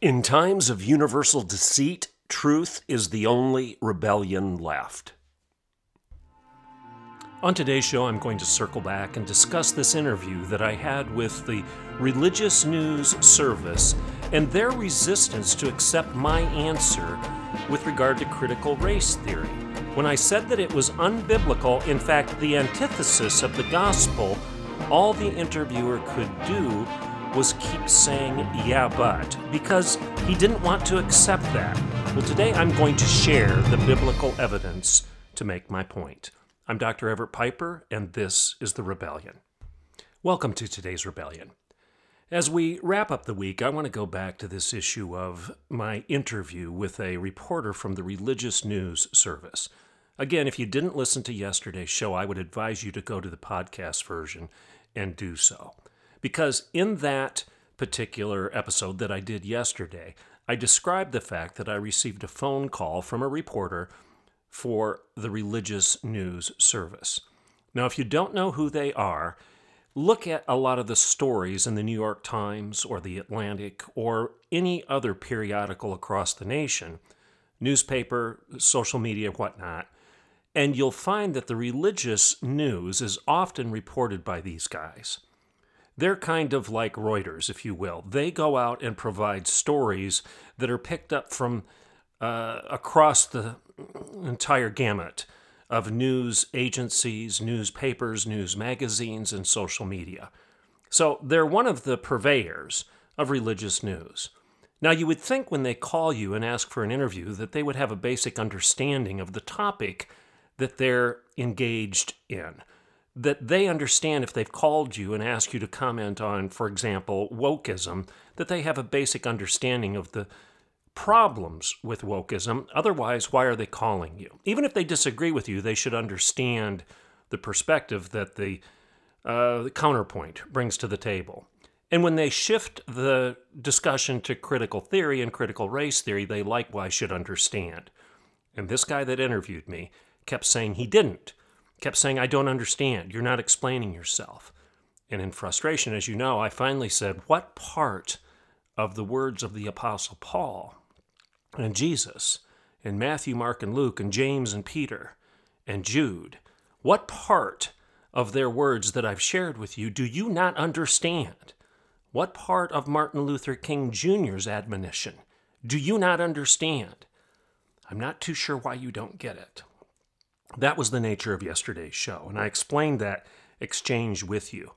In times of universal deceit, truth is the only rebellion left. On today's show, I'm going to circle back and discuss this interview that I had with the Religious News Service and their resistance to accept my answer with regard to critical race theory. When I said that it was unbiblical, in fact, the antithesis of the gospel, all the interviewer could do was keep saying, yeah, but, because he didn't want to accept that. Well, today I'm going to share the biblical evidence to make my point. I'm Dr. Everett Piper, and this is The Rebellion. Welcome to today's Rebellion. As we wrap up the week, I want to go back to this issue of my interview with a reporter from the Religious News Service. Again, if you didn't listen to yesterday's show, I would advise you to go to the podcast version and do so. Because in that particular episode that I did yesterday, I described the fact that I received a phone call from a reporter for the Religious News Service. Now, if you don't know who they are, look at a lot of the stories in the New York Times or the Atlantic or any other periodical across the nation, newspaper, social media, whatnot, and you'll find that the religious news is often reported by these guys. They're kind of like Reuters, if you will. They go out and provide stories that are picked up from uh, across the entire gamut of news agencies, newspapers, news magazines, and social media. So they're one of the purveyors of religious news. Now, you would think when they call you and ask for an interview that they would have a basic understanding of the topic that they're engaged in. That they understand if they've called you and asked you to comment on, for example, wokeism, that they have a basic understanding of the problems with wokeism. Otherwise, why are they calling you? Even if they disagree with you, they should understand the perspective that the, uh, the counterpoint brings to the table. And when they shift the discussion to critical theory and critical race theory, they likewise should understand. And this guy that interviewed me kept saying he didn't, kept saying, I don't understand. You're not explaining yourself. And in frustration, as you know, I finally said, What part of the words of the Apostle Paul and Jesus and Matthew, Mark, and Luke, and James and Peter and Jude, what part of their words that I've shared with you do you not understand? What part of Martin Luther King Jr.'s admonition do you not understand? I'm not too sure why you don't get it. That was the nature of yesterday's show, and I explained that exchange with you.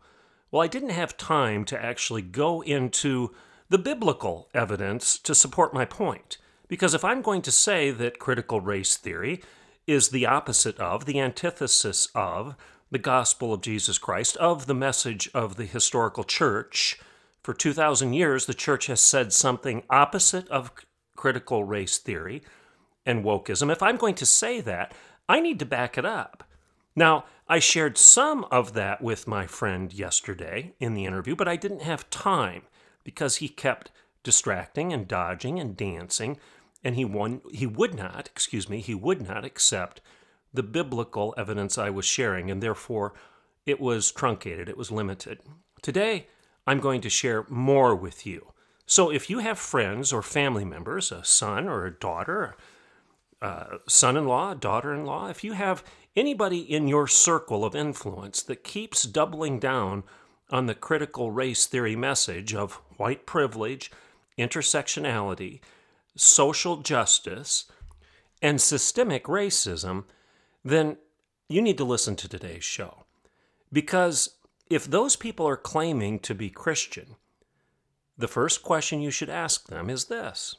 Well, I didn't have time to actually go into the biblical evidence to support my point. Because if I'm going to say that critical race theory is the opposite of, the antithesis of, the gospel of Jesus Christ, of the message of the historical church, for 2,000 years the church has said something opposite of critical race theory and wokeism. If I'm going to say that, I need to back it up. Now, I shared some of that with my friend yesterday in the interview, but I didn't have time because he kept distracting and dodging and dancing and he won, he would not, excuse me, he would not accept the biblical evidence I was sharing, and therefore it was truncated, it was limited. Today, I'm going to share more with you. So if you have friends or family members, a son or a daughter, uh, son in law, daughter in law, if you have anybody in your circle of influence that keeps doubling down on the critical race theory message of white privilege, intersectionality, social justice, and systemic racism, then you need to listen to today's show. Because if those people are claiming to be Christian, the first question you should ask them is this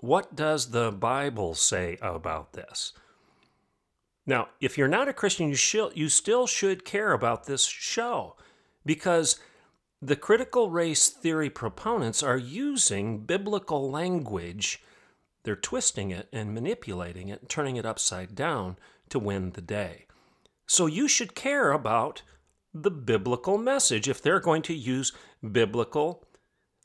What does the Bible say about this? Now, if you're not a Christian, you, should, you still should care about this show because the critical race theory proponents are using biblical language They're twisting it and manipulating it and turning it upside down to win the day. So you should care about the biblical message if they're going to use biblical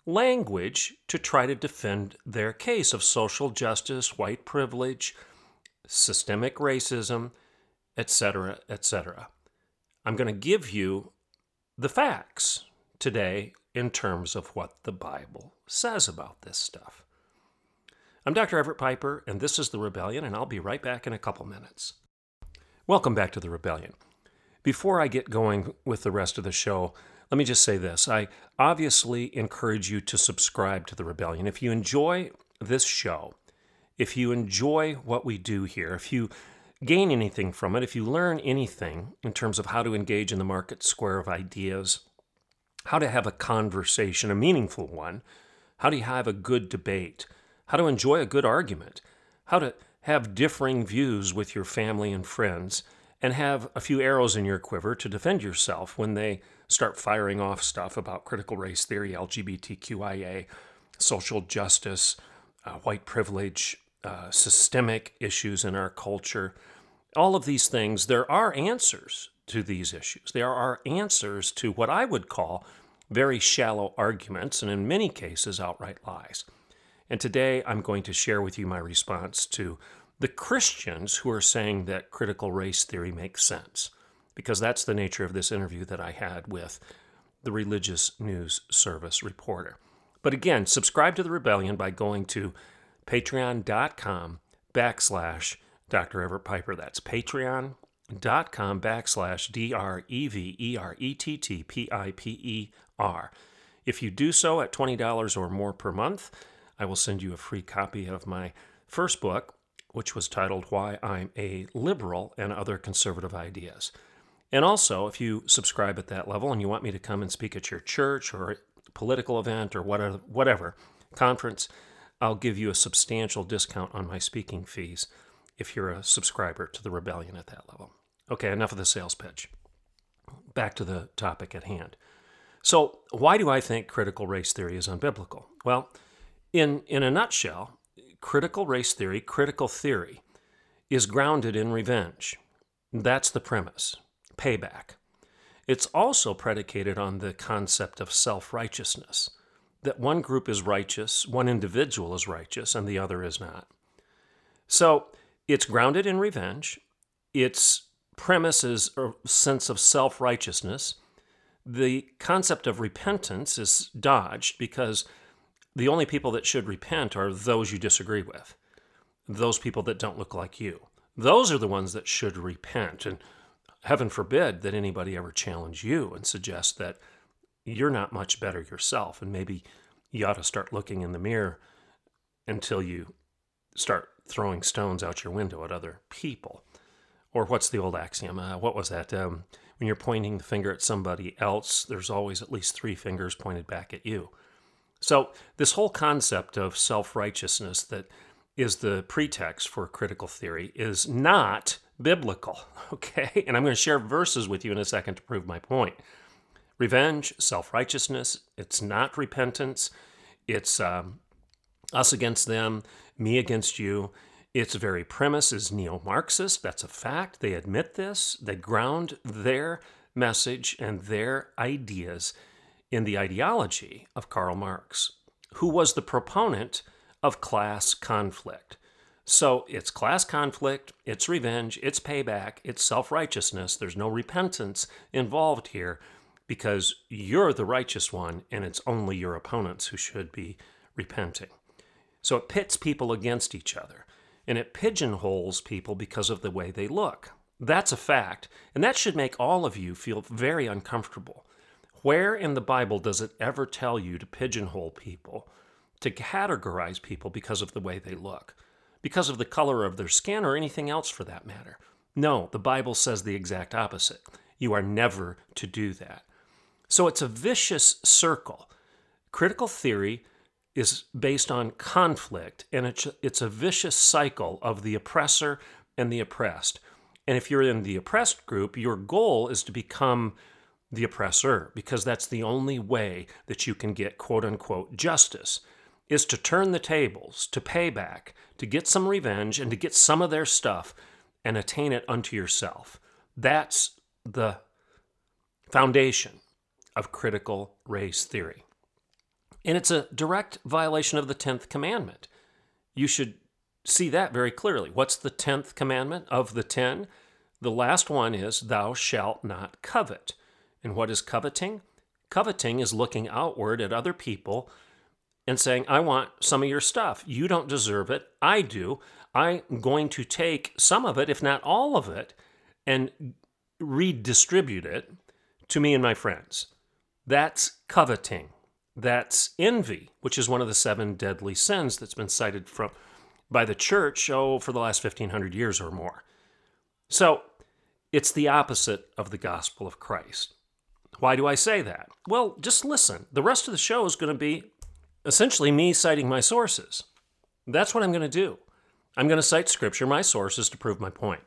language to try to defend their case of social justice, white privilege, systemic racism, etc., etc. I'm going to give you the facts today in terms of what the Bible says about this stuff. I'm Dr. Everett Piper, and this is The Rebellion, and I'll be right back in a couple minutes. Welcome back to The Rebellion. Before I get going with the rest of the show, let me just say this. I obviously encourage you to subscribe to The Rebellion. If you enjoy this show, if you enjoy what we do here, if you gain anything from it, if you learn anything in terms of how to engage in the market square of ideas, how to have a conversation, a meaningful one, how you have a good debate, how to enjoy a good argument, how to have differing views with your family and friends, and have a few arrows in your quiver to defend yourself when they start firing off stuff about critical race theory, LGBTQIA, social justice, uh, white privilege, uh, systemic issues in our culture. All of these things, there are answers to these issues. There are answers to what I would call very shallow arguments, and in many cases, outright lies. And today I'm going to share with you my response to the Christians who are saying that critical race theory makes sense, because that's the nature of this interview that I had with the Religious News Service reporter. But again, subscribe to the Rebellion by going to patreon.com backslash Dr. Everett Piper. That's patreon.com backslash D R E V E R E T T P I P E R. If you do so at $20 or more per month, I will send you a free copy of my first book, which was titled Why I'm a Liberal and Other Conservative Ideas. And also, if you subscribe at that level and you want me to come and speak at your church or political event or whatever, whatever conference, I'll give you a substantial discount on my speaking fees if you're a subscriber to the Rebellion at that level. Okay, enough of the sales pitch. Back to the topic at hand. So, why do I think critical race theory is unbiblical? Well, in, in a nutshell, critical race theory, critical theory, is grounded in revenge. That's the premise payback. It's also predicated on the concept of self righteousness that one group is righteous, one individual is righteous, and the other is not. So it's grounded in revenge. Its premise is a sense of self righteousness. The concept of repentance is dodged because the only people that should repent are those you disagree with, those people that don't look like you. Those are the ones that should repent. And heaven forbid that anybody ever challenge you and suggest that you're not much better yourself. And maybe you ought to start looking in the mirror until you start throwing stones out your window at other people. Or what's the old axiom? Uh, what was that? Um, when you're pointing the finger at somebody else, there's always at least three fingers pointed back at you. So, this whole concept of self righteousness that is the pretext for critical theory is not biblical, okay? And I'm going to share verses with you in a second to prove my point. Revenge, self righteousness, it's not repentance, it's um, us against them, me against you. Its very premise is neo Marxist. That's a fact. They admit this. They ground their message and their ideas in the ideology of Karl Marx, who was the proponent of class conflict. So it's class conflict, it's revenge, it's payback, it's self righteousness. There's no repentance involved here because you're the righteous one and it's only your opponents who should be repenting. So it pits people against each other and it pigeonholes people because of the way they look. That's a fact, and that should make all of you feel very uncomfortable. Where in the Bible does it ever tell you to pigeonhole people, to categorize people because of the way they look, because of the color of their skin, or anything else for that matter? No, the Bible says the exact opposite. You are never to do that. So it's a vicious circle. Critical theory is based on conflict, and it's, it's a vicious cycle of the oppressor and the oppressed. And if you're in the oppressed group, your goal is to become the oppressor because that's the only way that you can get quote unquote justice. Is to turn the tables, to pay back, to get some revenge, and to get some of their stuff and attain it unto yourself. That's the foundation of critical race theory. And it's a direct violation of the 10th commandment. You should see that very clearly. What's the 10th commandment of the 10? The last one is, Thou shalt not covet. And what is coveting? Coveting is looking outward at other people and saying, I want some of your stuff. You don't deserve it. I do. I'm going to take some of it, if not all of it, and redistribute it to me and my friends. That's coveting. That's envy, which is one of the seven deadly sins that's been cited from by the church oh for the last 1500 years or more. So, it's the opposite of the gospel of Christ. Why do I say that? Well, just listen. The rest of the show is going to be essentially me citing my sources. That's what I'm going to do. I'm going to cite scripture, my sources, to prove my point.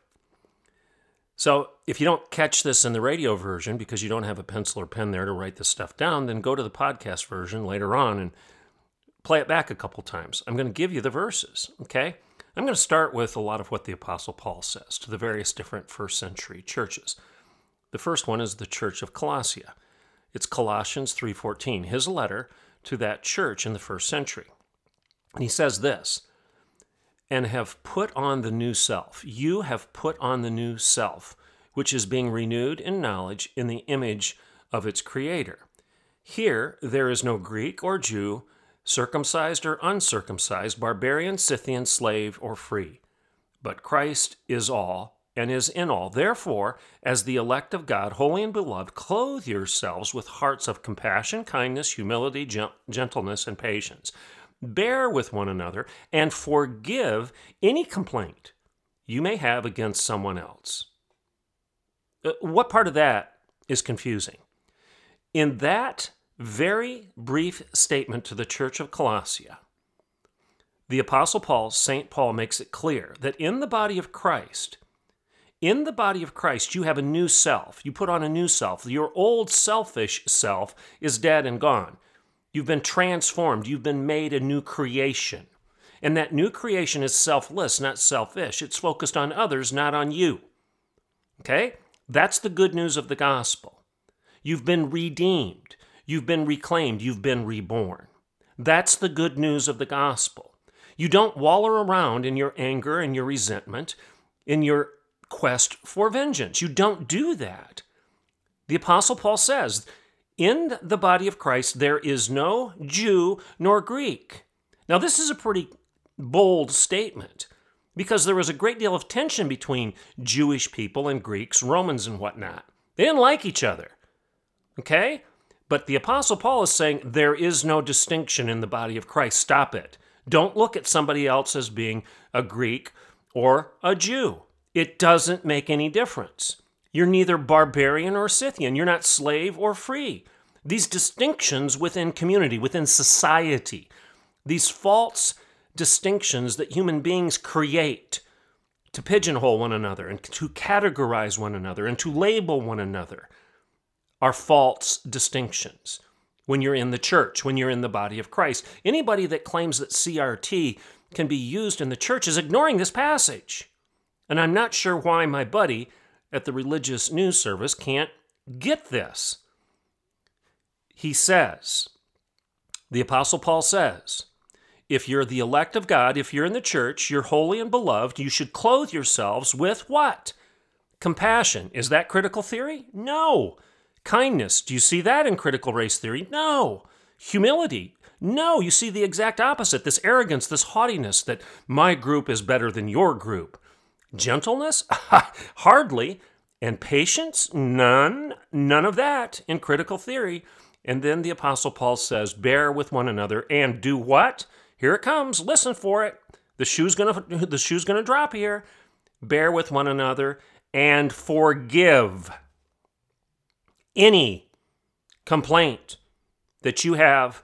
So if you don't catch this in the radio version because you don't have a pencil or pen there to write this stuff down, then go to the podcast version later on and play it back a couple times. I'm going to give you the verses, okay? I'm going to start with a lot of what the apostle Paul says to the various different first century churches. The first one is the church of Colossia. It's Colossians 3:14, his letter to that church in the first century. And he says this, and have put on the new self. You have put on the new self, which is being renewed in knowledge in the image of its creator. Here there is no Greek or Jew, circumcised or uncircumcised, barbarian, Scythian, slave, or free. But Christ is all and is in all. Therefore, as the elect of God, holy and beloved, clothe yourselves with hearts of compassion, kindness, humility, gentleness, and patience bear with one another, and forgive any complaint you may have against someone else. Uh, what part of that is confusing? In that very brief statement to the church of Colossia, the Apostle Paul, St. Paul, makes it clear that in the body of Christ, in the body of Christ, you have a new self. You put on a new self. Your old selfish self is dead and gone. You've been transformed. You've been made a new creation. And that new creation is selfless, not selfish. It's focused on others, not on you. Okay? That's the good news of the gospel. You've been redeemed. You've been reclaimed. You've been reborn. That's the good news of the gospel. You don't waller around in your anger and your resentment, in your quest for vengeance. You don't do that. The Apostle Paul says, in the body of Christ, there is no Jew nor Greek. Now, this is a pretty bold statement because there was a great deal of tension between Jewish people and Greeks, Romans and whatnot. They didn't like each other. Okay? But the Apostle Paul is saying there is no distinction in the body of Christ. Stop it. Don't look at somebody else as being a Greek or a Jew. It doesn't make any difference. You're neither barbarian or Scythian. You're not slave or free. These distinctions within community, within society, these false distinctions that human beings create to pigeonhole one another and to categorize one another and to label one another are false distinctions. When you're in the church, when you're in the body of Christ, anybody that claims that CRT can be used in the church is ignoring this passage. And I'm not sure why my buddy at the religious news service can't get this. He says, the Apostle Paul says, if you're the elect of God, if you're in the church, you're holy and beloved, you should clothe yourselves with what? Compassion. Is that critical theory? No. Kindness. Do you see that in critical race theory? No. Humility. No, you see the exact opposite this arrogance, this haughtiness that my group is better than your group. Gentleness? Hardly. And patience? None. None of that in critical theory. And then the Apostle Paul says, Bear with one another and do what? Here it comes. Listen for it. The shoe's gonna the shoe's gonna drop here. Bear with one another and forgive any complaint that you have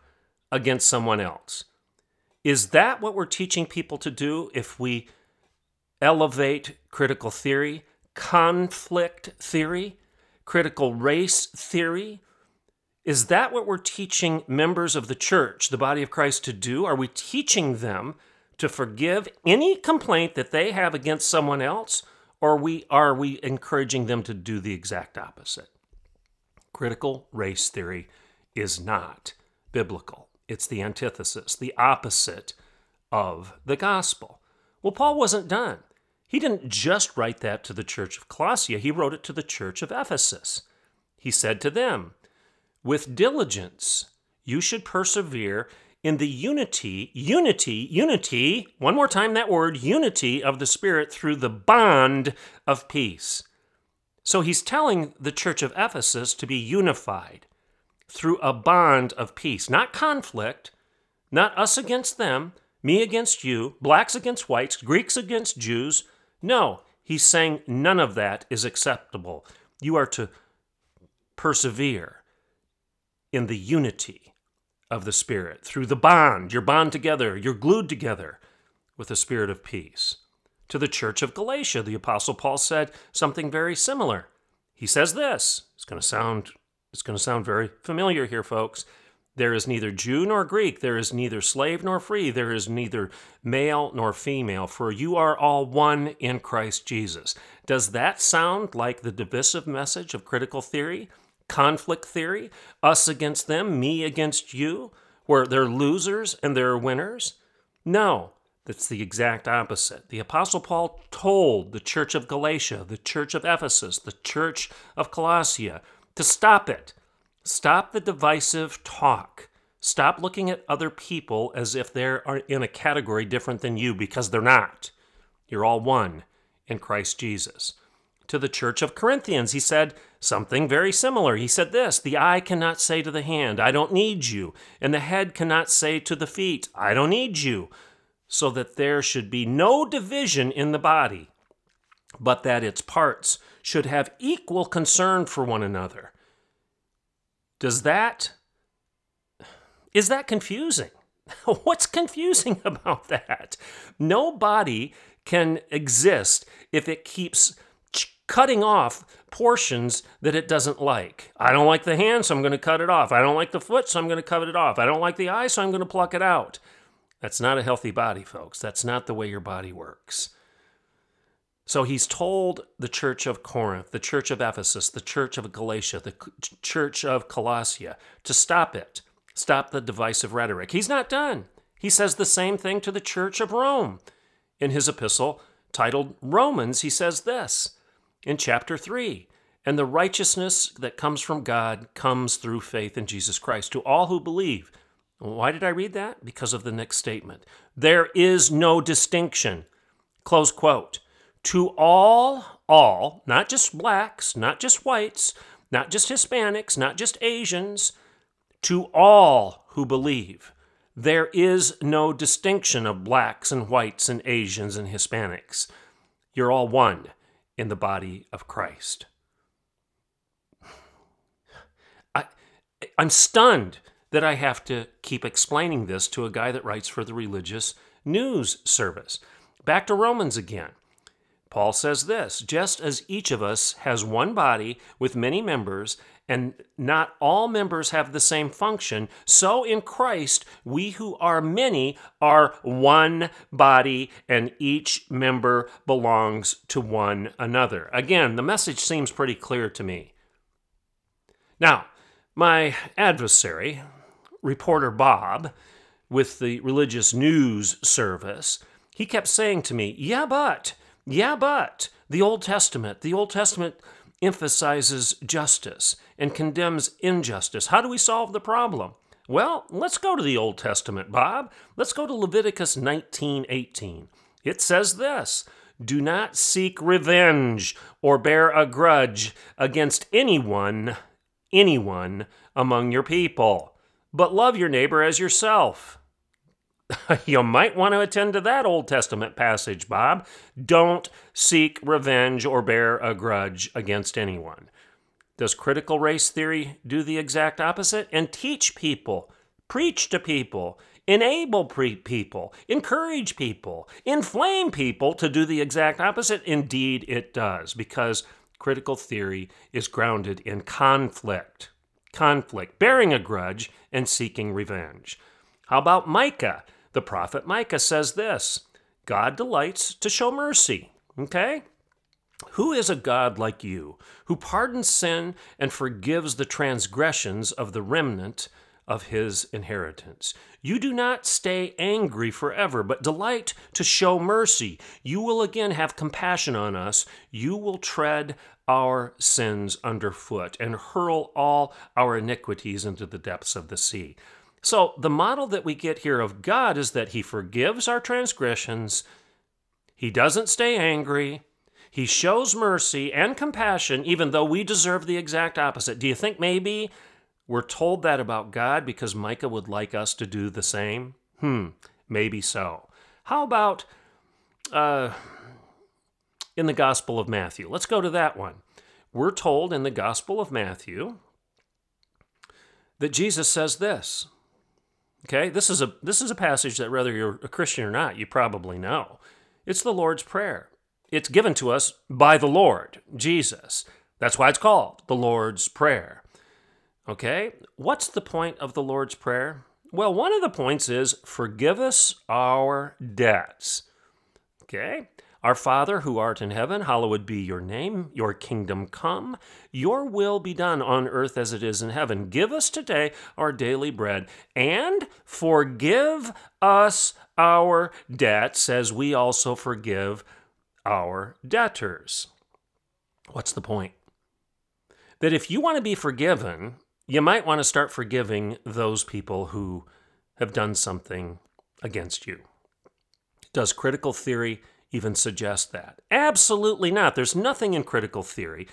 against someone else. Is that what we're teaching people to do if we elevate critical theory, conflict theory, critical race theory, Is that what we're teaching members of the church, the body of Christ, to do? Are we teaching them to forgive any complaint that they have against someone else? Or we, are we encouraging them to do the exact opposite? Critical race theory is not biblical. It's the antithesis, the opposite of the gospel. Well, Paul wasn't done. He didn't just write that to the church of Colossia, he wrote it to the church of Ephesus. He said to them, With diligence you should persevere in the unity, unity, unity, one more time that word, unity of the Spirit through the bond of peace. So he's telling the church of Ephesus to be unified through a bond of peace, not conflict, not us against them, me against you, blacks against whites, Greeks against Jews. No, he's saying none of that is acceptable. You are to persevere in the unity of the Spirit through the bond. You're bond together, you're glued together with the Spirit of peace. To the church of Galatia, the Apostle Paul said something very similar. He says this. It's going to sound it's going to sound very familiar here, folks. There is neither Jew nor Greek, there is neither slave nor free, there is neither male nor female, for you are all one in Christ Jesus. Does that sound like the divisive message of critical theory? Conflict theory? Us against them, me against you, where they're losers and they're winners? No, that's the exact opposite. The Apostle Paul told the church of Galatia, the church of Ephesus, the church of Colossia to stop it. Stop the divisive talk. Stop looking at other people as if they're in a category different than you because they're not. You're all one in Christ Jesus. To the church of Corinthians, he said something very similar. He said this The eye cannot say to the hand, I don't need you, and the head cannot say to the feet, I don't need you, so that there should be no division in the body, but that its parts should have equal concern for one another. Does that is that confusing? What's confusing about that? No body can exist if it keeps cutting off portions that it doesn't like. I don't like the hand, so I'm going to cut it off. I don't like the foot, so I'm going to cut it off. I don't like the eye, so I'm going to pluck it out. That's not a healthy body, folks. That's not the way your body works. So he's told the church of Corinth, the church of Ephesus, the church of Galatia, the church of Colossia to stop it, stop the divisive rhetoric. He's not done. He says the same thing to the church of Rome. In his epistle titled Romans, he says this in chapter 3 And the righteousness that comes from God comes through faith in Jesus Christ to all who believe. Why did I read that? Because of the next statement. There is no distinction. Close quote to all, all, not just blacks, not just whites, not just Hispanics, not just Asians, to all who believe. There is no distinction of blacks and whites and Asians and Hispanics. You're all one in the body of Christ. I, I'm stunned that I have to keep explaining this to a guy that writes for the religious news service. Back to Romans again. Paul says this just as each of us has one body with many members, and not all members have the same function, so in Christ, we who are many are one body, and each member belongs to one another. Again, the message seems pretty clear to me. Now, my adversary, reporter Bob, with the religious news service, he kept saying to me, Yeah, but yeah, but the Old Testament, the Old Testament emphasizes justice and condemns injustice. How do we solve the problem? Well, let's go to the Old Testament, Bob. Let's go to Leviticus 19:18. It says this: "Do not seek revenge or bear a grudge against anyone, anyone among your people, but love your neighbor as yourself." you might want to attend to that Old Testament passage, Bob. Don't seek revenge or bear a grudge against anyone. Does critical race theory do the exact opposite? And teach people, preach to people, enable pre- people, encourage people, inflame people to do the exact opposite? Indeed, it does, because critical theory is grounded in conflict. conflict, bearing a grudge, and seeking revenge. How about Micah? The prophet Micah says this God delights to show mercy. Okay? Who is a God like you, who pardons sin and forgives the transgressions of the remnant of his inheritance? You do not stay angry forever, but delight to show mercy. You will again have compassion on us. You will tread our sins underfoot and hurl all our iniquities into the depths of the sea. So, the model that we get here of God is that He forgives our transgressions, He doesn't stay angry, He shows mercy and compassion, even though we deserve the exact opposite. Do you think maybe we're told that about God because Micah would like us to do the same? Hmm, maybe so. How about uh, in the Gospel of Matthew? Let's go to that one. We're told in the Gospel of Matthew that Jesus says this. Okay, this is a this is a passage that whether you're a Christian or not, you probably know. It's the Lord's Prayer. It's given to us by the Lord, Jesus. That's why it's called the Lord's Prayer. Okay, what's the point of the Lord's Prayer? Well, one of the points is forgive us our debts. Okay, our Father who art in heaven, hallowed be your name, your kingdom come, your will be done on earth as it is in heaven. Give us today our daily bread, and forgive us our debts as we also forgive our debtors. What's the point? That if you want to be forgiven, you might want to start forgiving those people who have done something against you. Does critical theory even suggest that. Absolutely not. There's nothing in critical theory,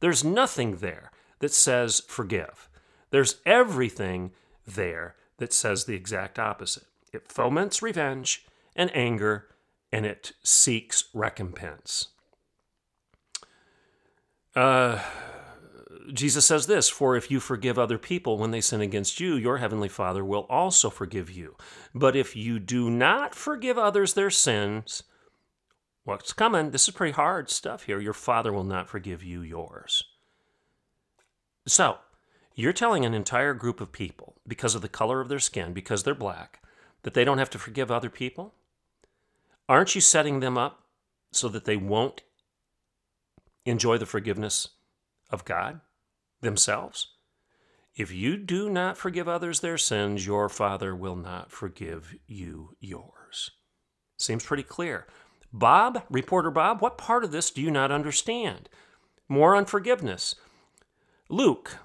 there's nothing there that says forgive. There's everything there that says the exact opposite. It foments revenge and anger, and it seeks recompense. Uh, Jesus says this For if you forgive other people when they sin against you, your heavenly Father will also forgive you. But if you do not forgive others their sins, What's coming? This is pretty hard stuff here. Your father will not forgive you yours. So, you're telling an entire group of people, because of the color of their skin, because they're black, that they don't have to forgive other people? Aren't you setting them up so that they won't enjoy the forgiveness of God themselves? If you do not forgive others their sins, your Father will not forgive you yours. Seems pretty clear. Bob, reporter Bob, what part of this do you not understand? More on forgiveness. Luke,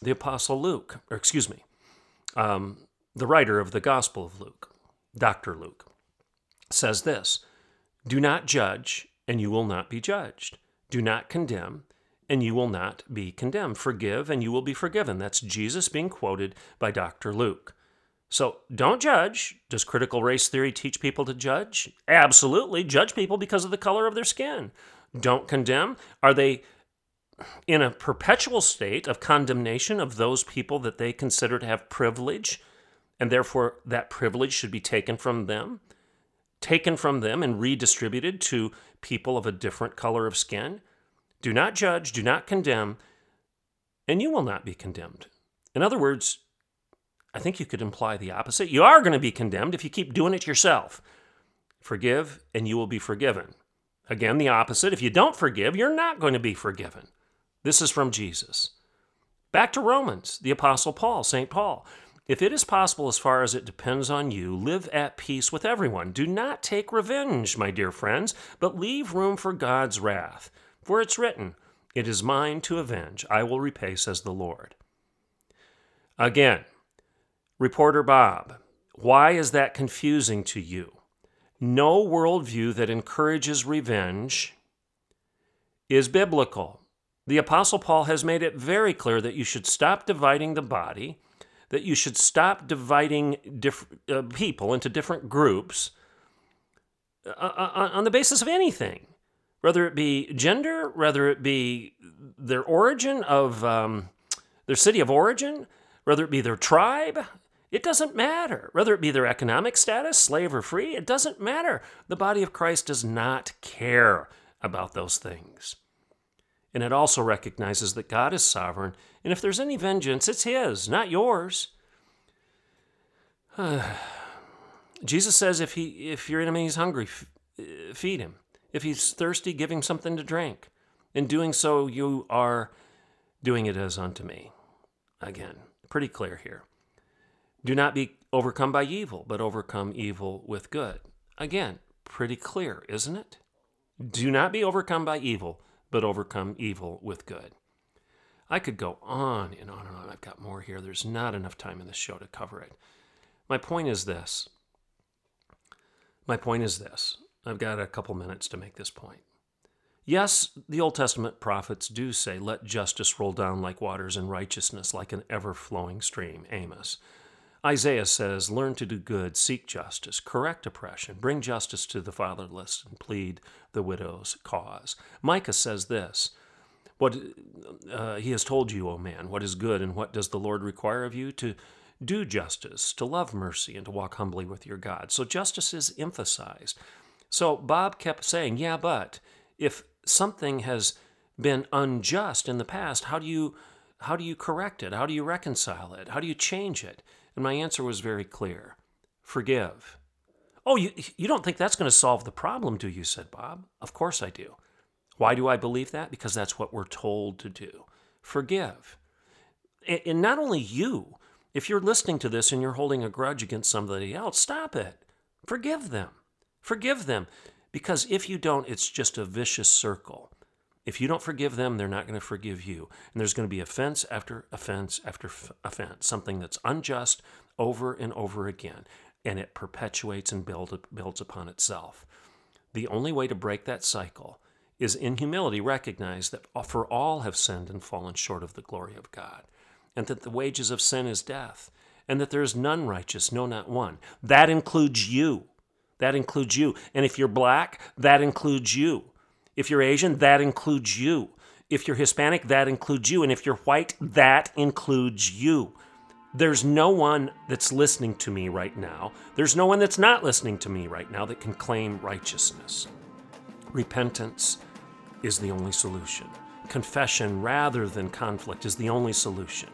the Apostle Luke, or excuse me, um, the writer of the Gospel of Luke, Dr. Luke, says this Do not judge, and you will not be judged. Do not condemn, and you will not be condemned. Forgive, and you will be forgiven. That's Jesus being quoted by Dr. Luke. So don't judge. Does critical race theory teach people to judge? Absolutely. Judge people because of the color of their skin. Don't condemn. Are they in a perpetual state of condemnation of those people that they consider to have privilege, and therefore that privilege should be taken from them? Taken from them and redistributed to people of a different color of skin? Do not judge, do not condemn, and you will not be condemned. In other words, I think you could imply the opposite. You are going to be condemned if you keep doing it yourself. Forgive, and you will be forgiven. Again, the opposite. If you don't forgive, you're not going to be forgiven. This is from Jesus. Back to Romans, the Apostle Paul, St. Paul. If it is possible, as far as it depends on you, live at peace with everyone. Do not take revenge, my dear friends, but leave room for God's wrath. For it's written, It is mine to avenge. I will repay, says the Lord. Again, Reporter Bob, why is that confusing to you? No worldview that encourages revenge is biblical. The Apostle Paul has made it very clear that you should stop dividing the body, that you should stop dividing diff- uh, people into different groups uh, uh, uh on the basis of anything, whether it be gender, whether it be their origin of um, their city of origin, whether it be their tribe. It doesn't matter. Whether it be their economic status, slave or free, it doesn't matter. The body of Christ does not care about those things. And it also recognizes that God is sovereign, and if there's any vengeance, it's His, not yours. Jesus says if, he, if your enemy is hungry, f- uh, feed him. If he's thirsty, give him something to drink. In doing so, you are doing it as unto me. Again, pretty clear here. Do not be overcome by evil, but overcome evil with good. Again, pretty clear, isn't it? Do not be overcome by evil, but overcome evil with good. I could go on and on and on. I've got more here. There's not enough time in this show to cover it. My point is this. My point is this. I've got a couple minutes to make this point. Yes, the Old Testament prophets do say, Let justice roll down like waters and righteousness like an ever flowing stream. Amos. Isaiah says, Learn to do good, seek justice, correct oppression, bring justice to the fatherless, and plead the widow's cause. Micah says this what uh, he has told you, O man, what is good, and what does the Lord require of you? To do justice, to love mercy, and to walk humbly with your God. So justice is emphasized. So Bob kept saying, Yeah, but if something has been unjust in the past, how do you how do you correct it? How do you reconcile it? How do you change it? And my answer was very clear. Forgive. Oh, you, you don't think that's going to solve the problem, do you? said Bob. Of course I do. Why do I believe that? Because that's what we're told to do. Forgive. And not only you, if you're listening to this and you're holding a grudge against somebody else, stop it. Forgive them. Forgive them. Because if you don't, it's just a vicious circle. If you don't forgive them, they're not going to forgive you. And there's going to be offense after offense after f- offense, something that's unjust over and over again. And it perpetuates and build, builds upon itself. The only way to break that cycle is in humility recognize that for all have sinned and fallen short of the glory of God and that the wages of sin is death, and that there is none righteous, no, not one. That includes you. That includes you. And if you're black, that includes you. If you're Asian, that includes you. If you're Hispanic, that includes you. And if you're white, that includes you. There's no one that's listening to me right now. There's no one that's not listening to me right now that can claim righteousness. Repentance is the only solution. Confession rather than conflict is the only solution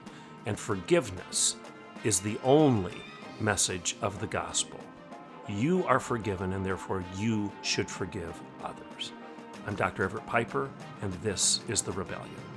and forgiveness is the only message of the gospel. You are forgiven, and therefore you should forgive others. I'm Dr. Everett Piper, and this is The Rebellion.